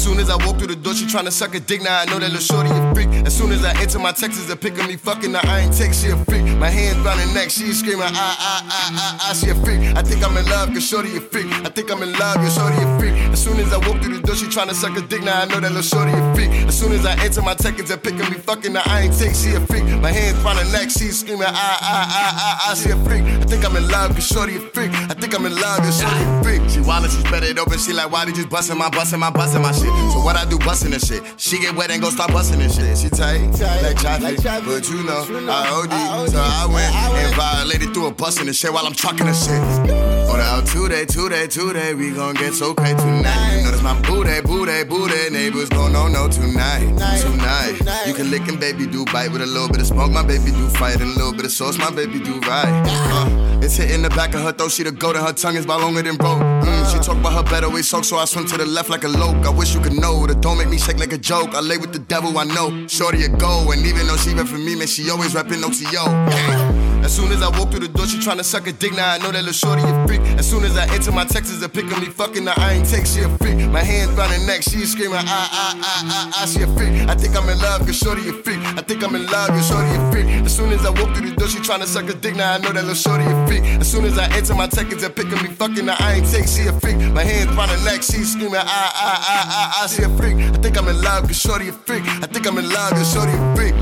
as soon as I walk through the door, she tryna suck a dick. Now I know that little shorty a freak. As soon as I enter my Texas, a pick of me fucking her. I ain't take, she a freak. My hands round her neck, she screaming, ah, ah, ah, ah, ah, she a freak. I think I'm in love, cause shorty a freak. I think I'm in love, cause shorty a freak. As soon as I walk through the door, she tryna suck a dick. Now I know that little shorty a freak. As soon as I enter my Texas, pick of me fucking her. I ain't take, she a freak. My hands round her neck, she screaming, ah, ah, ah, ah, ah, she a freak. I think I'm in love, cause shorty a freak. I think I'm in love, cause shorty a freak. She wild she's better it open. She like, why did you bustin' my bustin' my bustin' my shit? So what I do bustin' this shit? She get wet and go start bustin' this shit. She tight, like traffic, but you know, I OD. So I went and violated through a bustin' this shit while I'm trucking this shit. On the out today, today, today, we gon' get so crazy tonight. You know that's my booty, booty, booty. Neighbors gon' know, no tonight, tonight. You can lick and baby do bite with a little bit of smoke. My baby do fight and a little bit of sauce. My baby do right. Uh, it's hitting the back of her throat. She the goat and her tongue is by longer than rope. Mm, she talk about her better way soak, so I swim to the left like a loke. I wish you could know that don't make me shake like a joke. I lay with the devil, I know. Shorty a go, and even though she rep for me, man, she always reppin' OTO. Yeah. As I walk through the door, she tryna suck a dick. Now I know that little shorty a freak. As soon as I enter my Texas, a pick of me fucking her. I ain't take, she a freak. My hands round her neck, she screaming, ah, ah, ah, ah, ah, she a freak. I think I'm in love, cause shorty a freak. I think I'm in love, cause shorty a freak. As soon as I walk through the door, she tryna suck a dick. Now I know that little shorty a freak. As soon as I enter my Texas, a pick of me fucking her. I ain't take, she a freak. My hands round her neck, she screaming, ah, ah, ah, ah, ah, she a freak. I think I'm in love, cause shorty a freak. I think I'm in love, cause shorty a freak.